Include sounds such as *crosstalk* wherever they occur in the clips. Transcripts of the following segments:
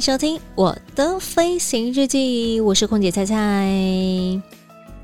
收听我的飞行日记，我是空姐菜菜。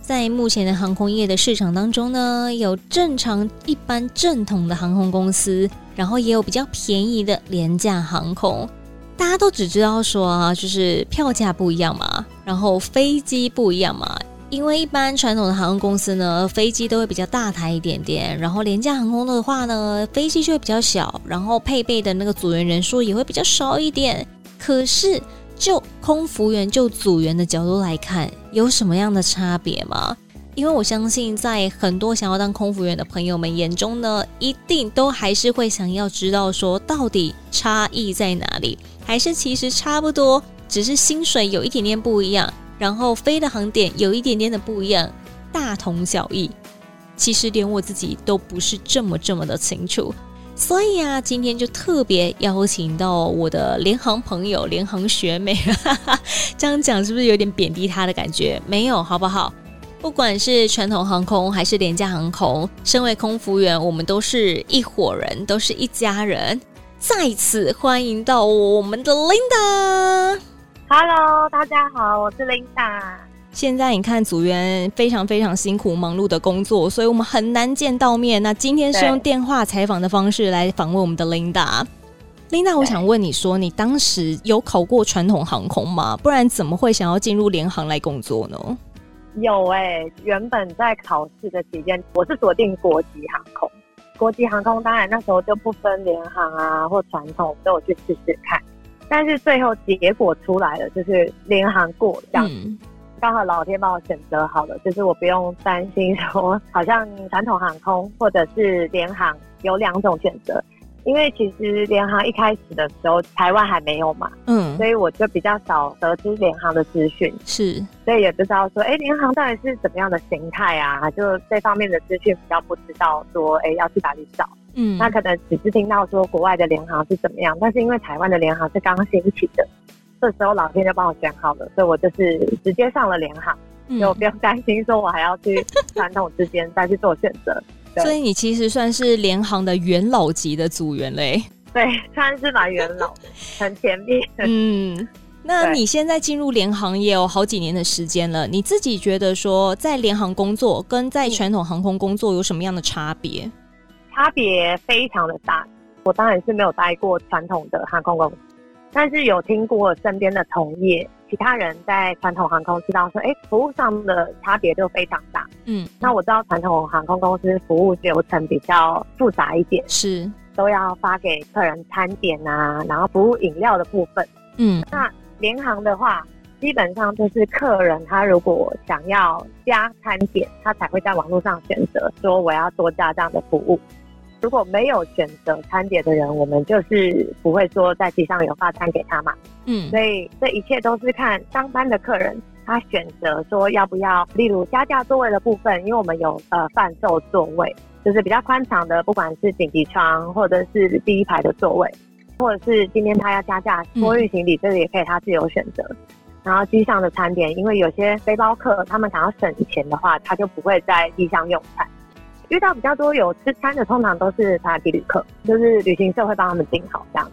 在目前的航空业的市场当中呢，有正常、一般、正统的航空公司，然后也有比较便宜的廉价航空。大家都只知道说啊，就是票价不一样嘛，然后飞机不一样嘛。因为一般传统的航空公司呢，飞机都会比较大台一点点，然后廉价航空的话呢，飞机就会比较小，然后配备的那个组员人数也会比较少一点。可是就空服员就组员的角度来看，有什么样的差别吗？因为我相信，在很多想要当空服员的朋友们眼中呢，一定都还是会想要知道说，到底差异在哪里？还是其实差不多，只是薪水有一点点不一样。然后飞的航点有一点点的不一样，大同小异。其实连我自己都不是这么这么的清楚，所以啊，今天就特别邀请到我的联航朋友、联航学妹，哈哈，这样讲是不是有点贬低她的感觉？没有，好不好？不管是传统航空还是廉价航空，身为空服员，我们都是一伙人，都是一家人。再次欢迎到我们的 Linda。Hello，大家好，我是 Linda。现在你看组员非常非常辛苦忙碌的工作，所以我们很难见到面。那今天是用电话采访的方式来访问我们的 Linda。Linda，我想问你说，你当时有考过传统航空吗？不然怎么会想要进入联航来工作呢？有哎、欸，原本在考试的期间，我是锁定国际航空。国际航空当然那时候就不分联航啊或传统，都有去试试看。但是最后结果出来了，就是联航过这样，嗯、刚好老天帮我选择好了，就是我不用担心说好像传统航空或者是联航有两种选择，因为其实联航一开始的时候台湾还没有嘛，嗯，所以我就比较少得知联航的资讯，是，所以也不知道说，哎，联航到底是怎么样的形态啊？就这方面的资讯比较不知道说，哎，要去哪里找。嗯，那可能只是听到说国外的联航是怎么样，但是因为台湾的联航是刚兴起的，这时候老天就帮我选好了，所以我就是直接上了联航，就不用担心说我还要去传统之间再去做选择。*laughs* 所以你其实算是联航的元老级的组员嘞。对，*laughs* 算是蛮元老，很前面。嗯，那你现在进入联航也有好几年的时间了，你自己觉得说在联航工作跟在传统航空工作有什么样的差别？差别非常的大，我当然是没有待过传统的航空公司，但是有听过身边的同业，其他人在传统航空知道说，哎，服务上的差别就非常大。嗯，那我知道传统航空公司服务流程比较复杂一点，是都要发给客人餐点啊，然后服务饮料的部分。嗯，那联航的话，基本上就是客人他如果想要加餐点，他才会在网络上选择说我要多加这样的服务。如果没有选择餐点的人，我们就是不会说在机上有发餐给他嘛。嗯，所以这一切都是看当班的客人他选择说要不要，例如加价座位的部分，因为我们有呃贩售座位，就是比较宽敞的，不管是紧急窗或者是第一排的座位，或者是今天他要加价托运行李，这个也可以他自由选择。然后机上的餐点，因为有些背包客他们想要省钱的话，他就不会在机上用餐。遇到比较多有吃餐的，通常都是他的旅客，就是旅行社会帮他们订好这样。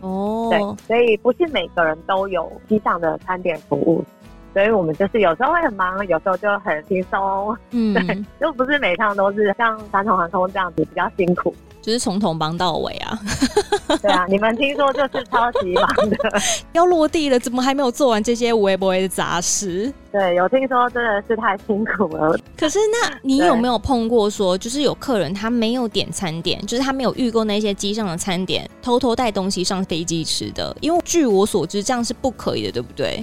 哦，对，所以不是每个人都有机上的餐点服务，所以我们就是有时候会很忙，有时候就很轻松。嗯，对，*laughs* 就不是每趟都是像传统航空这样子比较辛苦。就是从头忙到尾啊！*laughs* 对啊，你们听说就是超级忙的，*laughs* 要落地了，怎么还没有做完这些微博的杂事？对，有听说真的是太辛苦了。可是，那你有没有碰过说，就是有客人他没有点餐点，就是他没有预购那些机上的餐点，偷偷带东西上飞机吃的？因为据我所知，这样是不可以的，对不对？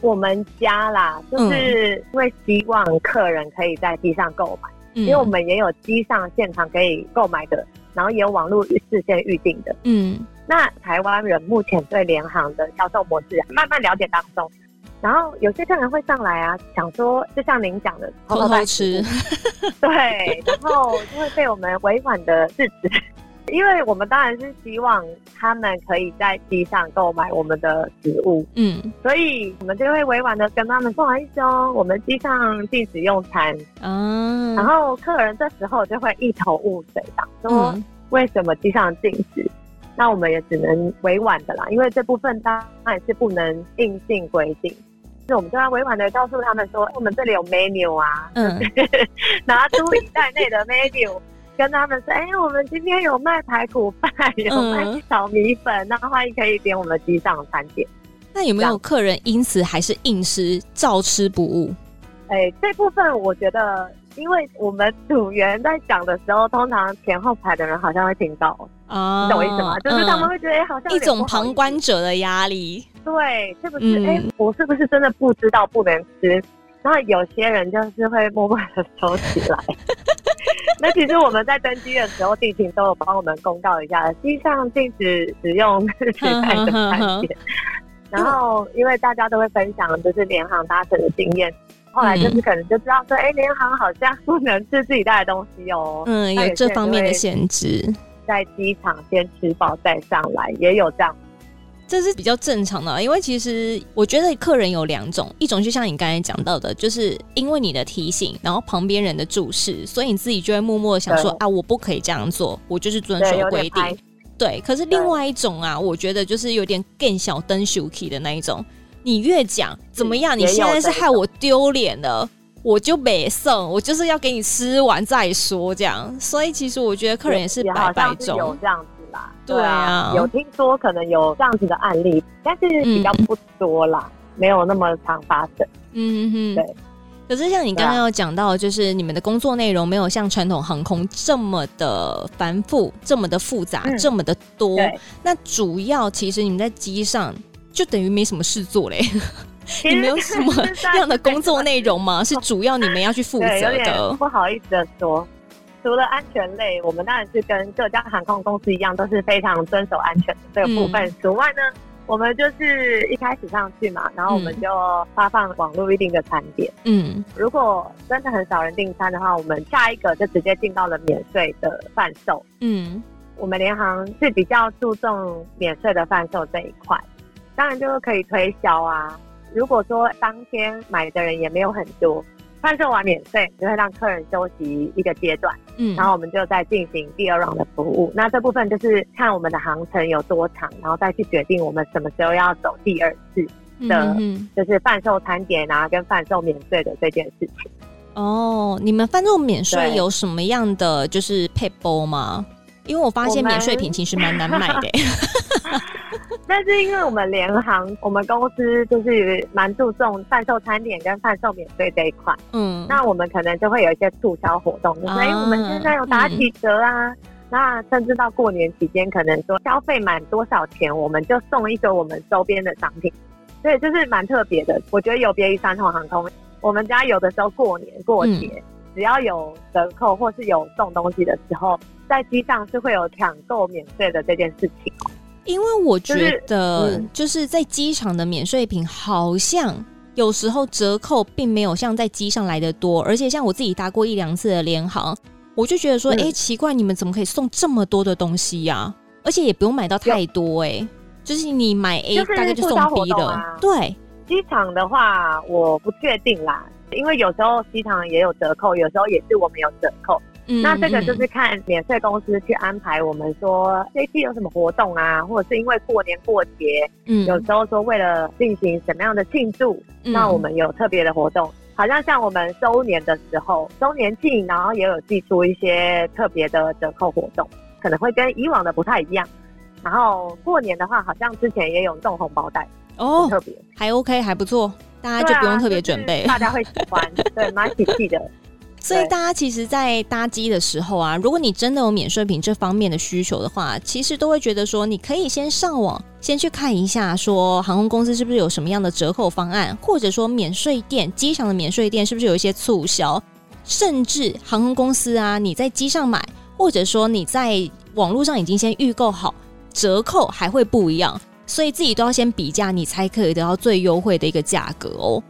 我们家啦，就是因为希望客人可以在机上购买，嗯，因为我们也有机上现场可以购买的。然后也有网络事先预定的。嗯，那台湾人目前对联航的销售模式慢慢了解当中，然后有些客人会上来啊，想说就像您讲的偷偷吃，*laughs* 对，然后就会被我们委婉的制止。因为我们当然是希望他们可以在机上购买我们的食物，嗯，所以我们就会委婉的跟他们说：“不好意思哦，我们机上禁止用餐。”嗯，然后客人这时候就会一头雾水的说：“为什么机上禁止？”嗯、那我们也只能委婉的啦，因为这部分当然是不能硬性规定，所以我们就要委婉的告诉他们说：“我们这里有 menu 啊，嗯，拿出一袋内的 menu。”跟他们说，哎、欸，我们今天有卖排骨饭，有卖炒米粉，嗯、那欢迎可以点我们机上餐点。那有没有客人因此还是硬吃，照吃不误？哎、欸，这部分我觉得，因为我们组员在讲的时候，通常前后排的人好像会听到啊，你懂我意思吗？就是他们会觉得，哎、嗯，好像一种旁观者的压力。对，是不是？哎、嗯欸，我是不是真的不知道不能吃？那有些人就是会默默的收起来。*laughs* 那其实我们在登机的时候，地勤都有帮我们公告一下，机上禁止使用取代的餐点。*laughs* 然后，因为大家都会分享，就是联航搭乘的经验，后来就是可能就知道说，哎、嗯，廉航好像不能吃自己带的东西哦。嗯，有这方面的限制，在机场先吃饱再上来，也有这样。这是比较正常的，因为其实我觉得客人有两种，一种就像你刚才讲到的，就是因为你的提醒，然后旁边人的注视，所以你自己就会默默的想说啊，我不可以这样做，我就是遵守规定。对，可是另外一种啊，我觉得就是有点更小灯 shuki 的那一种，你越讲怎么样，你现在是害我丢脸了，我就没送，我就是要给你吃完再说这样。所以其实我觉得客人也是百百种。对啊，有听说可能有这样子的案例，但是比较不多啦，嗯、没有那么常发生。嗯哼，对。可是像你刚刚有讲到，就是你们的工作内容没有像传统航空这么的繁复、这么的复杂、嗯、这么的多。那主要其实你们在机上就等于没什么事做嘞。*laughs* 你们有什么样的工作内容吗？*laughs* 是主要你们要去负责的？不好意思的说。除了安全类，我们当然是跟各家航空公司一样，都是非常遵守安全的这个部分。此、嗯、外呢，我们就是一开始上去嘛，然后我们就发放网络预订的餐点。嗯，如果真的很少人订餐的话，我们下一个就直接进到了免税的贩售。嗯，我们联航是比较注重免税的贩售这一块，当然就是可以推销啊。如果说当天买的人也没有很多。贩售完免税，就会让客人休息一个阶段，嗯，然后我们就再进行第二 round 的服务。那这部分就是看我们的航程有多长，然后再去决定我们什么时候要走第二次的，嗯嗯，就是贩售餐点啊，跟贩售免税的这件事情。哦，你们贩售免税有什么样的就是配包吗？因为我发现免税品其实蛮难买的。但是因为我们联航，我们公司就是蛮注重贩售餐点跟贩售免税这一块。嗯，那我们可能就会有一些促销活动，就是哎，我们现在有打几折啊。嗯、那甚至到过年期间，可能说消费满多少钱，我们就送一个我们周边的商品。所以就是蛮特别的。我觉得有别于传统航空，我们家有的时候过年过节，嗯、只要有折扣或是有送东西的时候，在机上是会有抢购免税的这件事情。因为我觉得，就是在机场的免税品好像有时候折扣并没有像在机上来的多，而且像我自己搭过一两次的联航，我就觉得说，哎、嗯，奇怪，你们怎么可以送这么多的东西呀、啊？而且也不用买到太多、欸，哎，就是你买 A 大概就送 B 了。啊、对，机场的话我不确定啦，因为有时候机场也有折扣，有时候也是我们有折扣。嗯、那这个就是看免税公司去安排，我们说这期有什么活动啊，或者是因为过年过节，嗯，有时候说为了进行什么样的庆祝，嗯、那我们有特别的活动，好像像我们周年的时候，周年庆，然后也有寄出一些特别的折扣活动，可能会跟以往的不太一样。然后过年的话，好像之前也有送红包袋哦，特别。还 OK 还不错，大家就不用特别准备，啊就是、大家会喜欢，*laughs* 对，蛮喜气的。所以大家其实，在搭机的时候啊，如果你真的有免税品这方面的需求的话，其实都会觉得说，你可以先上网，先去看一下，说航空公司是不是有什么样的折扣方案，或者说免税店，机场的免税店是不是有一些促销，甚至航空公司啊，你在机上买，或者说你在网络上已经先预购好，折扣还会不一样，所以自己都要先比价，你才可以得到最优惠的一个价格哦。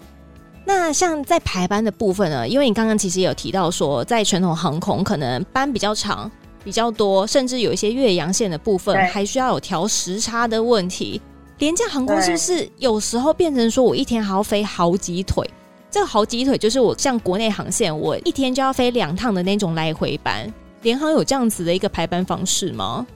那像在排班的部分呢？因为你刚刚其实也有提到说，在传统航空可能班比较长、比较多，甚至有一些越洋线的部分还需要有调时差的问题。廉价航空是不是有时候变成说我一天还要飞好几腿？这个好几腿就是我像国内航线，我一天就要飞两趟的那种来回班。联航有这样子的一个排班方式吗？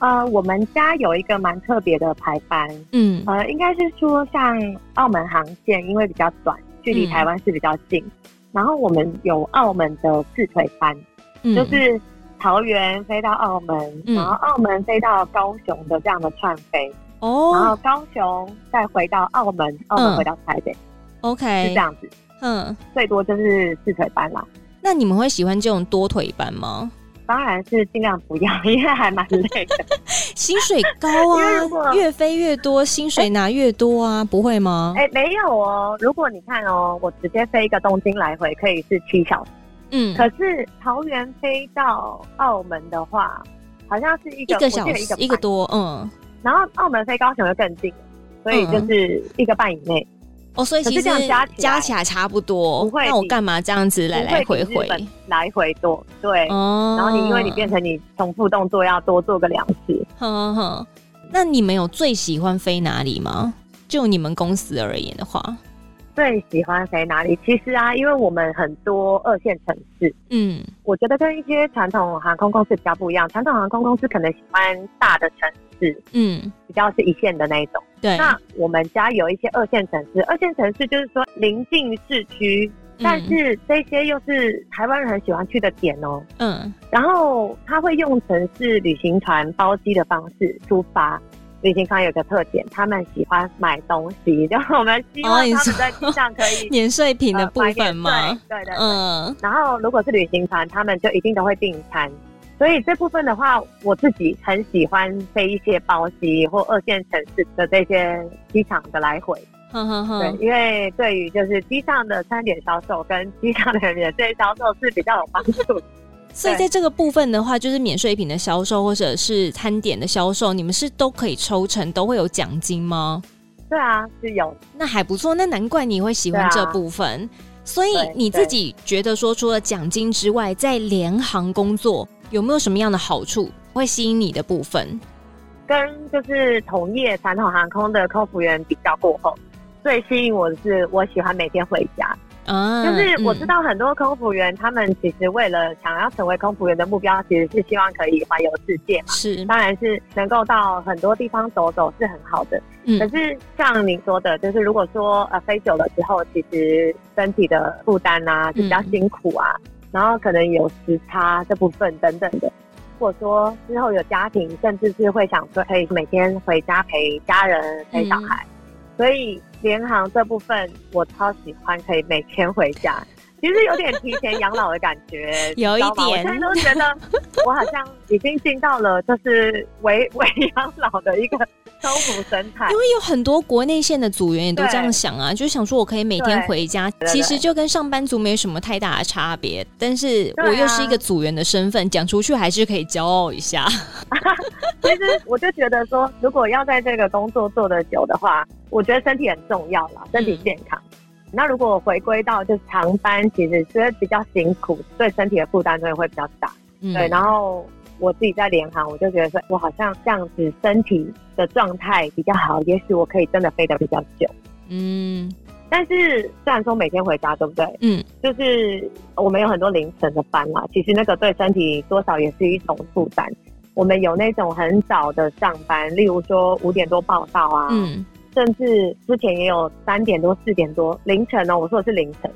呃，我们家有一个蛮特别的排班，嗯，呃，应该是说像澳门航线，因为比较短。距离台湾是比较近，嗯，然后我们有澳门的四腿班，嗯，就是桃园飞到澳门，嗯，然后澳门飞到高雄的这样的串飞，哦，然后高雄再回到澳门，澳门回到台北，嗯，OK，是这样子，嗯，最多就是四腿班啦。那你们会喜欢这种多腿班吗？当然是尽量不要，因为还蛮累的。薪水高啊，越飞越多，薪水拿越多啊，欸、不会吗？哎、欸，没有哦。如果你看哦，我直接飞一个东京来回可以是七小时，嗯，可是桃园飞到澳门的话，好像是一个，一个小时一个，一个多，嗯。然后澳门飞高雄就更近，所以就是一个半以内。哦，所以其实加加起来差不多。不会，那我干嘛这样子来来回回来回多？对，哦。然后你因为你变成你重复动作要多做个两次。哼哼。那你们有最喜欢飞哪里吗？就你们公司而言的话，最喜欢飞哪里？其实啊，因为我们很多二线城市，嗯，我觉得跟一些传统航空公司比较不一样。传统航空公司可能喜欢大的城市，嗯，比较是一线的那一种。对，那我们家有一些二线城市，二线城市就是说临近市区，但是这些又是台湾人很喜欢去的点哦。嗯，然后他会用城市旅行团包机的方式出发。旅行团有个特点，他们喜欢买东西，*laughs* 然后我们希望他们在机上可以免税品的部分吗？对对对，嗯。然后如果是旅行团，他们就一定都会订餐。所以这部分的话，我自己很喜欢飞一些包机或二线城市的这些机场的来回。呵呵呵。对，因为对于就是机上的餐点销售跟机上的免税销售是比较有帮助。*laughs* 所以在这个部分的话，就是免税品的销售或者是餐点的销售，你们是都可以抽成，都会有奖金吗？对啊，是有。那还不错，那难怪你会喜欢这部分。所以你自己觉得说，除了奖金之外，在联航工作。有没有什么样的好处会吸引你的部分？跟就是同业传统航空的空服员比较过后，最吸引我的是我喜欢每天回家。嗯，就是我知道很多空服员，他们其实为了想要成为空服员的目标，其实是希望可以环游世界嘛。是，当然是能够到很多地方走走是很好的。嗯，可是像你说的，就是如果说呃飞久了之后，其实身体的负担啊就比较辛苦啊。嗯然后可能有时差这部分等等的，如果说之后有家庭，甚至是会想说可以每天回家陪家人、陪小孩，嗯、所以联航这部分我超喜欢，可以每天回家。其实有点提前养老的感觉，*laughs* 有一点。我现在都觉得 *laughs* 我好像已经进到了就是为为养老的一个生活生态。因为有很多国内线的组员也都这样想啊，就想说我可以每天回家，其实就跟上班族没什么太大的差别。但是我又是一个组员的身份，讲出去还是可以骄傲一下。*laughs* 其实我就觉得说，如果要在这个工作做得久的话，我觉得身体很重要啦，身体健康。嗯那如果回归到就是长班，其实觉得比较辛苦，对身体的负担真的会比较大。嗯、对，然后我自己在联航，我就觉得说，我好像这样子身体的状态比较好，也许我可以真的飞得比较久。嗯，但是虽然说每天回家，对不对？嗯，就是我们有很多凌晨的班嘛，其实那个对身体多少也是一种负担。我们有那种很早的上班，例如说五点多报到啊。嗯。甚至之前也有三点多、四点多凌晨哦，我说的是凌晨，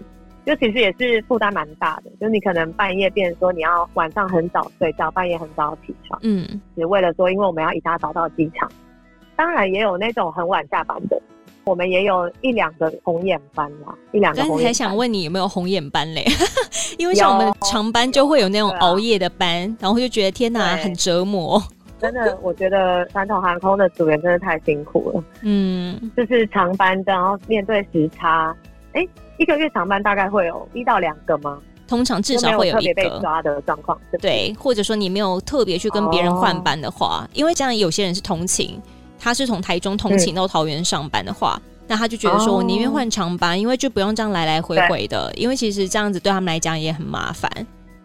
就其实也是负担蛮大的。就你可能半夜变成说你要晚上很早睡觉，半夜很早起床，嗯，只为了说，因为我们要一大早到机场。当然也有那种很晚下班的，我们也有一两个红眼班啦，一两个红眼班。刚才想问你有没有红眼班嘞？*laughs* 因为像我们长班就会有那种熬夜的班，啊、然后就觉得天哪，很折磨。真的，我觉得传统航空的组员真的太辛苦了。嗯，就是长班的，然后面对时差，哎、欸，一个月长班大概会有一到两个吗？通常至少会有一个被抓的状况，对，或者说你没有特别去跟别人换班的话，哦、因为这样有些人是通勤，他是从台中通勤到桃园上班的话，嗯、那他就觉得说我宁愿换长班，因为就不用这样来来回回的，因为其实这样子对他们来讲也很麻烦。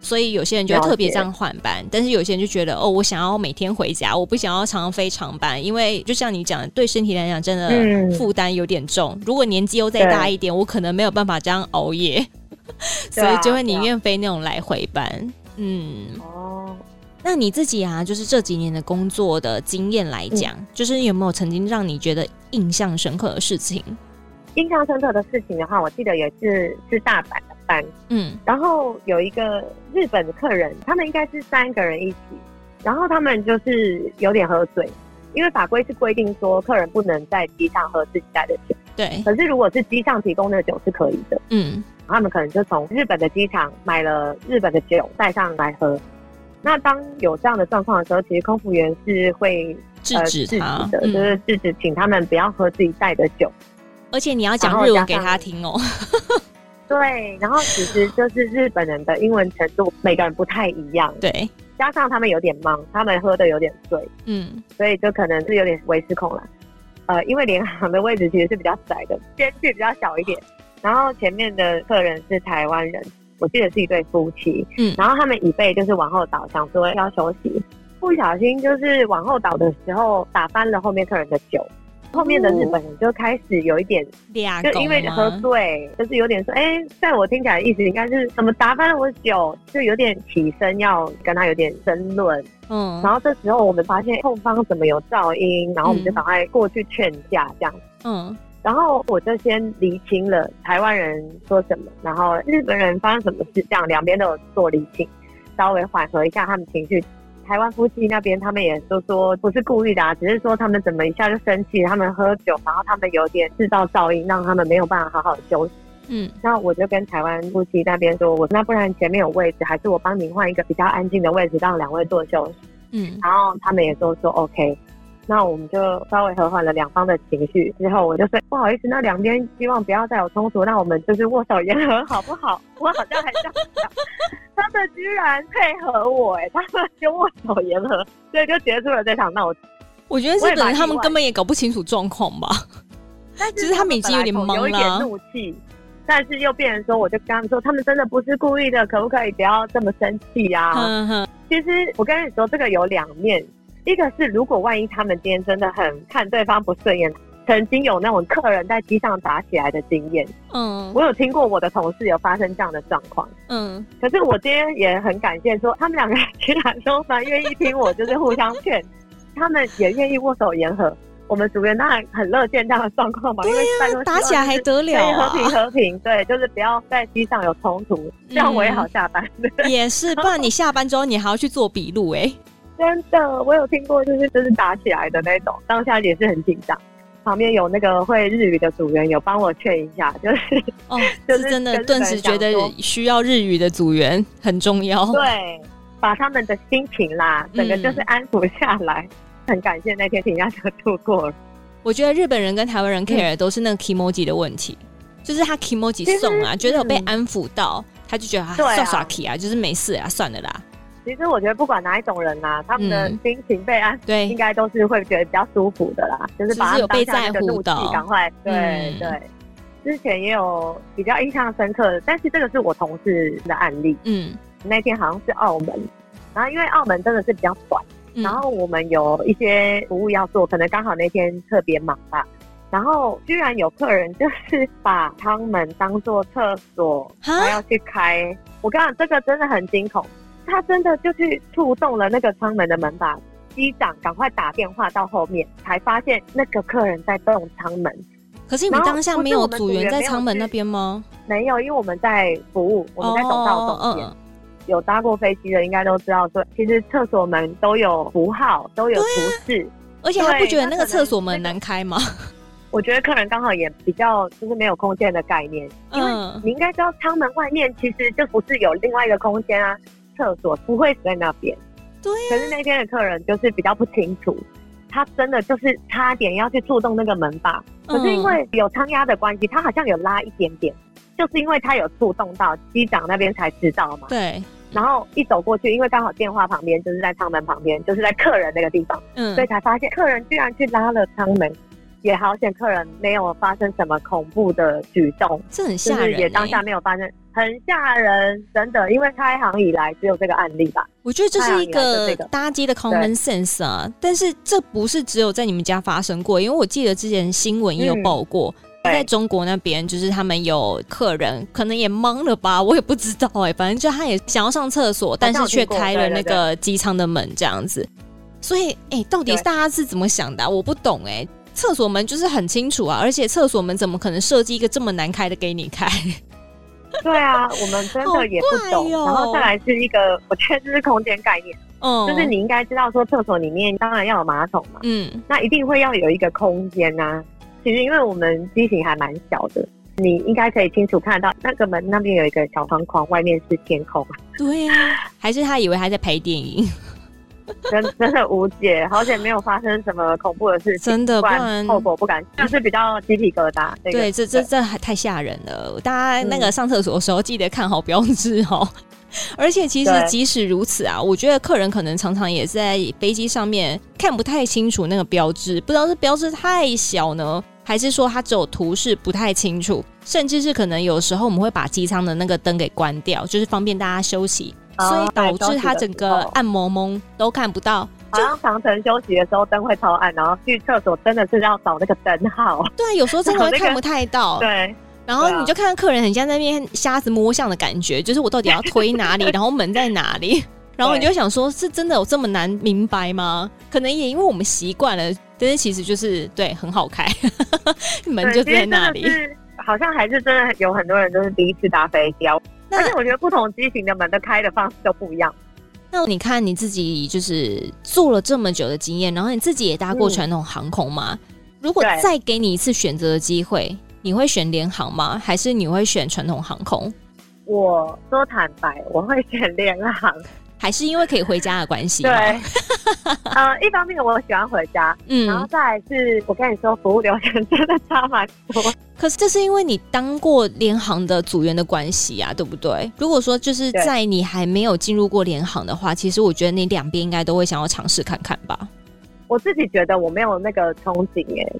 所以有些人就会特别这样换班，但是有些人就觉得哦，我想要每天回家，我不想要常常飞长班，因为就像你讲的，对身体来讲真的负担有点重。嗯、如果年纪又再大一点，我可能没有办法这样熬夜，*laughs* 所以就会宁愿飞那种来回班。嗯，哦，那你自己啊，就是这几年的工作的经验来讲，嗯、就是有没有曾经让你觉得印象深刻的事情？印象深刻的事情的话，我记得也是是大阪的班，嗯，然后有一个日本的客人，他们应该是三个人一起，然后他们就是有点喝醉，因为法规是规定说客人不能在机上喝自己带的酒，对，可是如果是机上提供的酒是可以的，嗯，他们可能就从日本的机场买了日本的酒带上来喝，那当有这样的状况的时候，其实空服员是会制止他，呃、制止的，就是制止请他们不要喝自己带的酒。而且你要讲日文给他听哦。*laughs* 对，然后其实就是日本人的英文程度每个人不太一样。对，加上他们有点忙，他们喝的有点醉，嗯，所以就可能是有点微失控了。呃，因为联航的位置其实是比较窄的，间距比较小一点。然后前面的客人是台湾人，我记得是一对夫妻，嗯，然后他们椅背就是往后倒，想说要休息，不小心就是往后倒的时候打翻了后面客人的酒。后面的日本人就开始有一点，就因为喝醉，就是有点说，哎、欸，在我听起来的意思应该是怎么打翻了我的酒，就有点起身要跟他有点争论。嗯，然后这时候我们发现后方怎么有噪音，然后我们就赶快过去劝架这样。嗯，然后我就先厘清了台湾人说什么，然后日本人发生什么事，这样两边都有做厘清，稍微缓和一下他们情绪。台湾夫妻那边，他们也都说不是故意的啊，只是说他们怎么一下就生气，他们喝酒，然后他们有点制造噪音，让他们没有办法好好休息。嗯，那我就跟台湾夫妻那边说，我那不然前面有位置，还是我帮您换一个比较安静的位置，让两位坐休息。嗯，然后他们也都说 OK。那我们就稍微和缓了两方的情绪之后，我就说不好意思，那两边希望不要再有冲突，那我们就是握手言和好不好？我好像还这样讲，他们居然配合我，哎，他们就握手言和，所以就结束了这场闹剧。我觉得是可能他们根本也搞不清楚状况吧，但 *laughs* 是他们已经有点懵了，有一点怒气，但是又变成说，我就跟他们说，他们真的不是故意的，可不可以不要这么生气呀？其实我跟你说，这个有两面。一个是，如果万一他们今天真的很看对方不顺眼，曾经有那种客人在机上打起来的经验，嗯，我有听过我的同事有发生这样的状况，嗯，可是我今天也很感谢说，他们两个人居然都蛮愿意听我，就是互相劝，他们也愿意握手言和。我们组员当然很乐见这样的状况嘛，因为打起来还得了，和平和平，对，就是不要在机上有冲突，这样我也好下班。*laughs* 也是，不然你下班之后你还要去做笔录哎。真的，我有听过，就是就是打起来的那种，当下也是很紧张。旁边有那个会日语的组员，有帮我劝一下，*laughs* 就是哦，就是真的，顿时觉得需要日语的组员很重要。对，把他们的心情啦，整个就是安抚下来。嗯、很感谢那天平安就度过了。我觉得日本人跟台湾人 care 都是那个 kimoji 的问题，嗯、就是他 kimoji 送啊，觉得有被安抚到，嗯、他就觉得啊，耍耍 k 啊，就是没事啊，算了啦。其实我觉得不管哪一种人呐，他们的心情被安，对，应该都是会觉得比较舒服的啦。就是把他当下那个怒气赶快，对对。之前也有比较印象深刻的，但是这个是我同事的案例。嗯，那天好像是澳门，然后因为澳门真的是比较短，然后我们有一些服务要做，可能刚好那天特别忙吧。然后居然有客人就是把舱门当做厕所，还要去开。我跟你讲，这个真的很惊恐。他真的就去触动了那个舱门的门把，机长赶快打电话到后面，才发现那个客人在动舱门。可是你当下没有组员在舱门那边吗？没有，因为我们在服务，我们在走道中间。Oh, uh, uh. 有搭过飞机的应该都知道，说其实厕所门都有符号，都有图示。啊、而且他不觉得那个厕所门难开吗？我觉得客人刚好也比较就是没有空间的概念，因为你应该知道舱门外面其实就不是有另外一个空间啊。厕所不会在那边，对、啊。可是那天的客人就是比较不清楚，他真的就是差点要去触动那个门把，可是因为有仓压的关系，他好像有拉一点点，就是因为他有触动到机长那边才知道嘛。对。然后一走过去，因为刚好电话旁边就是在舱门旁边，就是在客人那个地方，嗯，所以才发现客人居然去拉了舱门，也好险客人没有发生什么恐怖的举动，这很吓人，欸，就是也当下没有发生，很吓人，真的，因为开行以来只有这个案例吧。我觉得这是一个搭机的 common sense 啊，但是这不是只有在你们家发生过，因为我记得之前新闻也有报过。嗯在中国那边，就是他们有客人，可能也懵了吧，我也不知道哎、欸。反正就他也想要上厕所，但是却开了那个机舱的门这样子。所以，哎、欸，到底大家是怎么想的、啊？我不懂哎、欸。厕所门就是很清楚啊，而且厕所门怎么可能设计一个这么难开的给你开？对啊，我们真的也不懂。哦、然后再来是一个，我觉得这是空间概念，嗯，就是你应该知道说，厕所里面当然要有马桶嘛，嗯，那一定会要有一个空间呐、啊。其实，因为我们机型还蛮小的，你应该可以清楚看到那个门那边有一个小方框，外面是天空。对呀、啊，还是他以为他在拍电影？*laughs* 真 *laughs* 真的无解，好险没有发生什么恐怖的事情。真的，不然后果不敢，就是比较鸡皮疙瘩。对，这这这还太吓人了！大家那个上厕所的时候记得看好标志哦。*laughs* 而且其实即使如此啊，我觉得客人可能常常也在飞机上面看不太清楚那个标志，不知道是标志太小呢，还是说它只有图示不太清楚，甚至是可能有时候我们会把机舱的那个灯给关掉，就是方便大家休息，哦、所以导致他整个暗蒙蒙都看不到。好像长城休息的时候灯会超暗，然后去厕所真的是要找那个灯号。*laughs* 对，有时候真的会看不太到。*laughs* 对。然后你就看到客人很像在那边瞎子摸象的感觉，就是我到底要推哪里，*laughs* 然后门在哪里，然后你就想说，是真的有这么难明白吗？可能也因为我们习惯了，但是其实就是对，很好开，门就在那里。好像还是真的有很多人都是第一次搭飞机，但是我觉得不同机型的门的开的方式都不一样。那你看你自己就是做了这么久的经验，然后你自己也搭过传统航空吗？嗯、如果再给你一次选择的机会。你会选联航吗？还是你会选传统航空？我说坦白，我会选联航，还是因为可以回家的关系？对，*laughs* 呃，一方面我喜欢回家，嗯，然后再来是我跟你说，服务流程真的差蛮多。可是这是因为你当过联航的组员的关系啊，对不对？如果说就是在你还没有进入过联航的话，其实我觉得你两边应该都会想要尝试看看吧。我自己觉得我没有那个憧憬耶。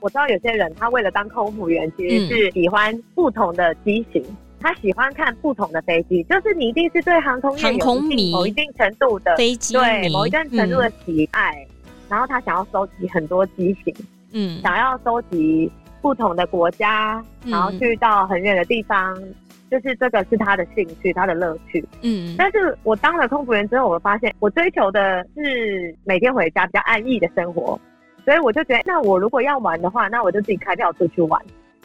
我知道有些人他为了当空服员，其实是喜欢不同的机型，嗯、他喜欢看不同的飞机。就是你一定是对航空业有一定某一定程度的飞机，对某一定程度的喜爱，嗯、然后他想要收集很多机型，嗯，想要收集不同的国家，嗯、然后去到很远的地方，就是这个是他的兴趣，他的乐趣，嗯。但是我当了空服员之后，我发现我追求的是每天回家比较安逸的生活。所以我就觉得，那我如果要玩的话，那我就自己开票出去玩，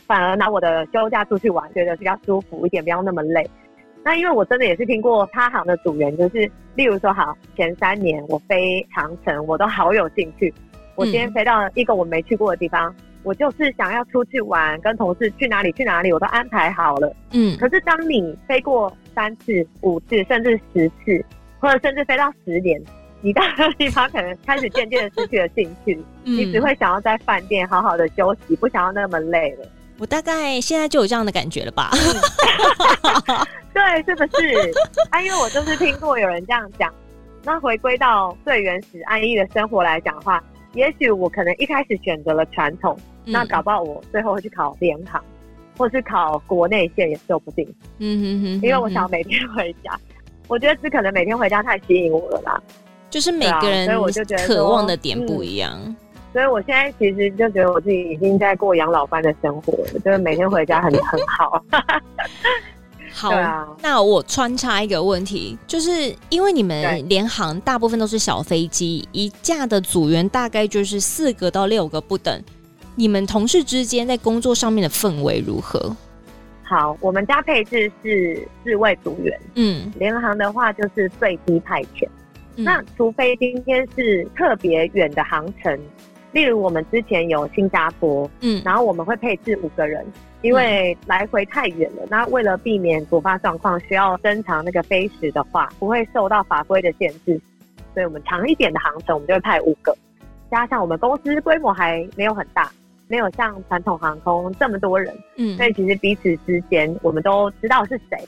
反而拿我的休假出去玩，觉得比较舒服一点，不要那么累。那因为我真的也是听过他行的组员，就是例如说，好，前三年我飞长城，我都好有兴趣。我今天飞到一个我没去过的地方，嗯、我就是想要出去玩，跟同事去哪里去哪里，我都安排好了。嗯。可是当你飞过三次、五次，甚至十次，或者甚至飞到十年。你到那个地方可能开始渐渐的失去了兴趣，嗯、你只会想要在饭店好好的休息，不想要那么累了。我大概现在就有这样的感觉了吧？*laughs* 对，是不是？啊，因为我就是听过有人这样讲。那回归到最原始安逸的生活来讲的话，也许我可能一开始选择了传统，嗯、那搞不好我最后会去考联航，或是考国内线也说不定。嗯哼哼，哼，因为我想每天回家，我觉得只可能每天回家太吸引我了啦。就是每个人我就觉得渴望的点不一样，嗯，所以我现在其实就觉得我自己已经在过养老般的生活了，就是每天回家很很好。*laughs* 好，啊，那我穿插一个问题，就是因为你们联航大部分都是小飞机，一架的组员大概就是四个到六个不等，你们同事之间在工作上面的氛围如何？好，我们家配置是四位组员，嗯，联航的话就是最低派遣。那除非今天是特别远的航程，例如我们之前有新加坡，嗯，然后我们会配置五个人，因为来回太远了。那为了避免突发状况，需要增长那个飞时的话，不会受到法规的限制，所以我们长一点的航程，我们就会派五个。加上我们公司规模还没有很大，没有像传统航空这么多人，嗯，所以其实彼此之间我们都知道是谁。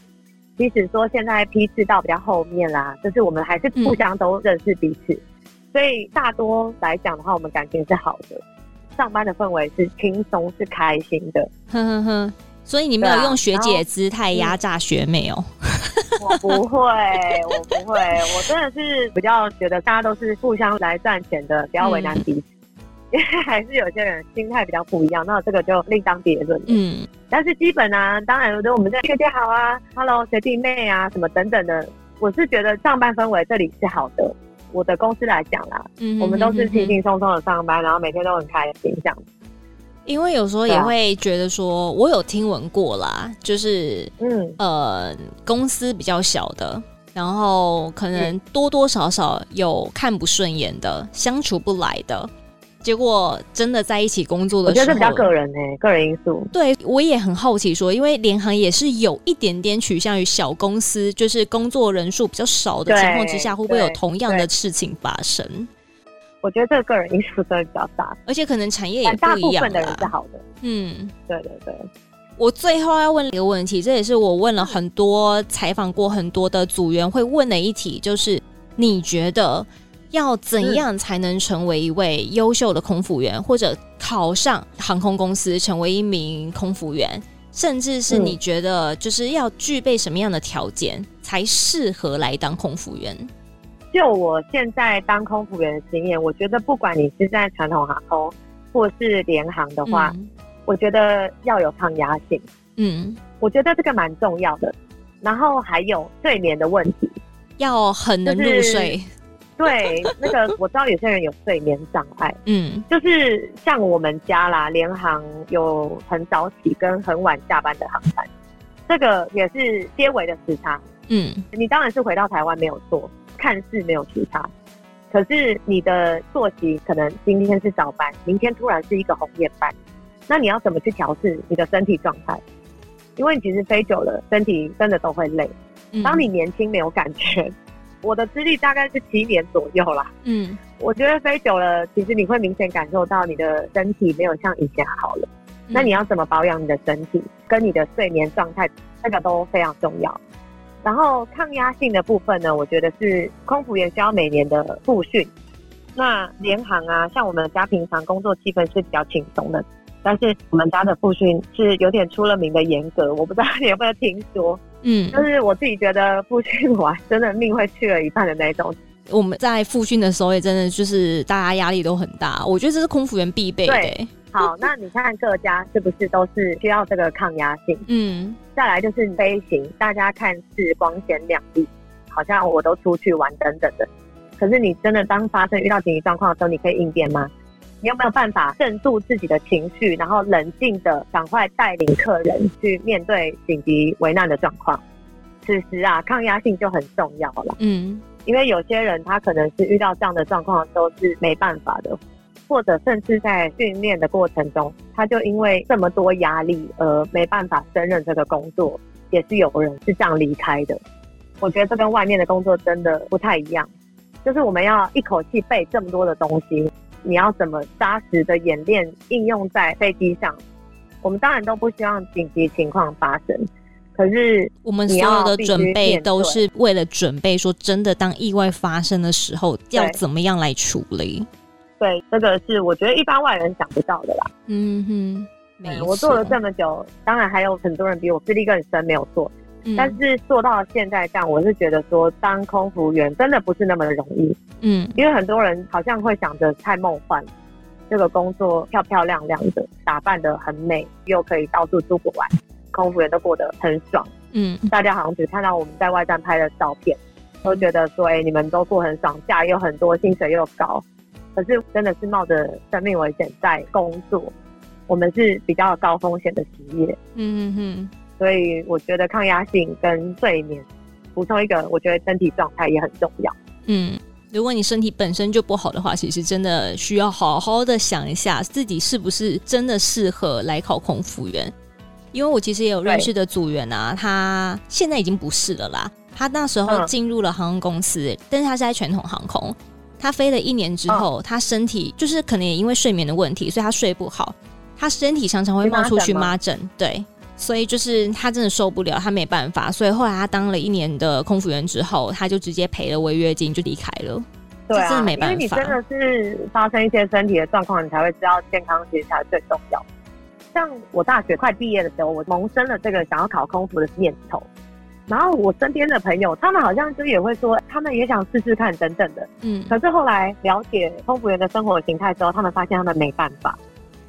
即使说现在批次到比较后面啦，就是我们还是互相都认识彼此，嗯、所以大多来讲的话，我们感情是好的，上班的氛围是轻松是开心的。哼哼哼，所以你没有用学姐姿态压榨学妹哦？我不会，我不会，我真的是比较觉得大家都是互相来赚钱的，不要为难彼此。嗯因为还是有些人心态比较不一样，那这个就另当别论。嗯，但是基本啊，当然，我觉得我们在学姐好啊，Hello 学弟妹啊，什么等等的，我是觉得上班氛围这里是好的。我的公司来讲啦，嗯，我们都是轻轻松松的上班，然后每天都很开心这样。因为有时候也会觉得说，我有听闻过啦，就是嗯呃，公司比较小的，然后可能多多少少有看不顺眼的，相处不来的。结果真的在一起工作的时候，我觉得是比较个人呢、欸，个人因素。对，我也很好奇说，因为联航也是有一点点趋向于小公司，就是工作人数比较少的情况之下，会不会有同样的事情发生？我觉得这个个人因素真的比较大，而且可能产业也不一样。大部分的人是好的。嗯，对对对。我最后要问一个问题，这也是我问了很多采访过很多的组员会问的一题，就是你觉得？要怎样才能成为一位优秀的空服员，嗯、或者考上航空公司成为一名空服员，甚至是你觉得就是要具备什么样的条件才适合来当空服员？就我现在当空服员的经验，我觉得不管你是在传统航空或是联航的话，嗯、我觉得要有抗压性。嗯，我觉得这个蛮重要的。然后还有睡眠的问题，要很能入睡。就是 *laughs* 对，那个我知道有些人有睡眠障碍，嗯，就是像我们家啦，联航有很早起跟很晚下班的航班，这个也是些微的时差，嗯，你当然是回到台湾没有错，看似没有时差，可是你的作息可能今天是早班，明天突然是一个红眼班，那你要怎么去调试你的身体状态？因为你其实飞久了，身体真的都会累，当你年轻没有感觉。我的资历大概是七年左右啦。嗯，我觉得飞久了，其实你会明显感受到你的身体没有像以前好了。嗯、那你要怎么保养你的身体，跟你的睡眠状态，这个都非常重要。然后抗压性的部分呢，我觉得是空服员需要每年的复训。那联航啊，像我们家平常工作气氛是比较轻松的，但是我们家的复训是有点出了名的严格，我不知道你有没有听说。嗯，就是我自己觉得复训完真的命会去了一半的那种。我们在复训的时候也真的就是大家压力都很大，我觉得这是空服员必备的。对，好，那你看各家是不是都是需要这个抗压性？嗯，再来就是飞行，大家看似光鲜亮丽，好像我都出去玩等等的，可是你真的当发生遇到紧急状况的时候，你可以应变吗？你有没有办法镇住自己的情绪，然后冷静的赶快带领客人去面对紧急危难的状况？此时啊，抗压性就很重要了。嗯，因为有些人他可能是遇到这样的状况都是没办法的，或者甚至在训练的过程中，他就因为这么多压力而没办法胜任这个工作，也是有人是这样离开的。我觉得这跟外面的工作真的不太一样，就是我们要一口气背这么多的东西。你要怎么扎实的演练应用在飞机上？我们当然都不希望紧急情况发生，可是我们所有的准备都是为了准备，说真的，当意外发生的时候要怎么样来处理？对，这个是我觉得一般外人想不到的啦。嗯哼。我做了这么久，当然还有很多人比我资历更深没有做。但是做到现在这样，我是觉得说当空服员真的不是那么的容易。嗯，因为很多人好像会想着太梦幻，这个工作漂漂亮亮的，打扮的很美，又可以到处出国玩，空服员都过得很爽。嗯，大家好像只看到我们在外站拍的照片，都觉得说，哎、欸，你们都过很爽，假又很多，薪水又高。可是真的是冒着生命危险在工作，我们是比较高风险的职业。嗯哼。所以我觉得抗压性跟睡眠，补充一个，我觉得身体状态也很重要。嗯，如果你身体本身就不好的话，其实真的需要好好的想一下自己是不是真的适合来考空服员。因为我其实也有认识的组员啊，他现在已经不是了啦。他那时候进入了航空公司，嗯、但是他是在传统航空。他飞了一年之后，他身体就是可能也因为睡眠的问题，所以他睡不好，他身体常常会冒出荨麻疹，对，所以就是他真的受不了，他没办法，所以后来他当了一年的空服员之后，他就直接赔了违约金就离开了。对啊，因为你真的是发生一些身体的状况，你才会知道健康其实才是最重要。像我大学快毕业的时候，我萌生了这个想要考空服的念头。然后我身边的朋友，他们好像就也会说，他们也想试试看等等的。嗯，可是后来了解空服员的生活形态之后，他们发现他们没办法，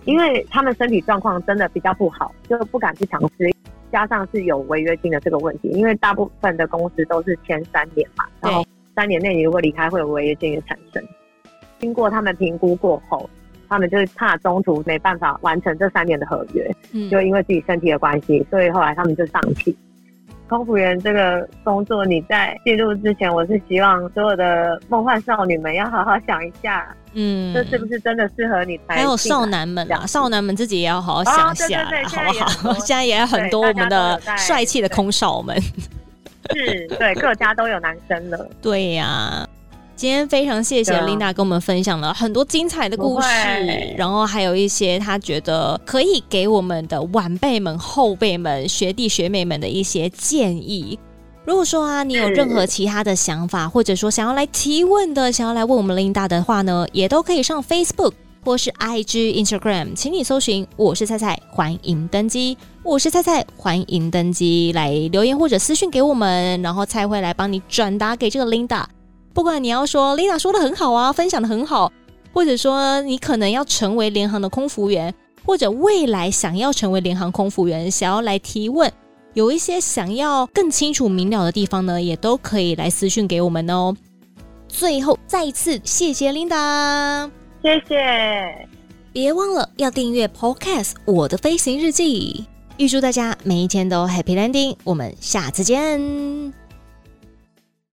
因为他们身体状况真的比较不好，就不敢去尝试。加上是有违约金的这个问题，因为大部分的公司都是签三年嘛，然后三年内你如果离开，会有违约金的产生。经过他们评估过后，他们就是怕中途没办法完成这三年的合约，嗯，就因为自己身体的关系，所以后来他们就放弃。空服员这个工作，你在进入之前，我是希望所有的梦幻少女们要好好想一下，嗯，这是不是真的适合你？还有少男们啊，少男们自己也要好好想一下，哦、对对对好不好？现在也有 *laughs* 很多我们的帅气的空少们，*laughs* 是，对，各家都有男生了，对呀、啊。今天非常谢谢 Linda 跟我们分享了很多精彩的故事，然后还有一些她觉得可以给我们的晚辈们、后辈们、学弟学妹们的一些建议。如果说啊，你有任何其他的想法，或者说想要来提问的、想要来问我们 Linda 的话呢，也都可以上 Facebook 或是 IG、Instagram，请你搜寻“我是菜菜”，欢迎登机。我是菜菜，欢迎登机来留言或者私讯给我们，然后菜会来帮你转达给这个 Linda。不管你要说 Linda 说的很好啊，分享的很好，或者说你可能要成为联航的空服员，或者未来想要成为联航空服员，想要来提问，有一些想要更清楚明了的地方呢，也都可以来私讯给我们哦。最后再一次谢谢 Linda，谢谢，别忘了要订阅 Podcast《我的飞行日记》，预祝大家每一天都 Happy Landing，我们下次见。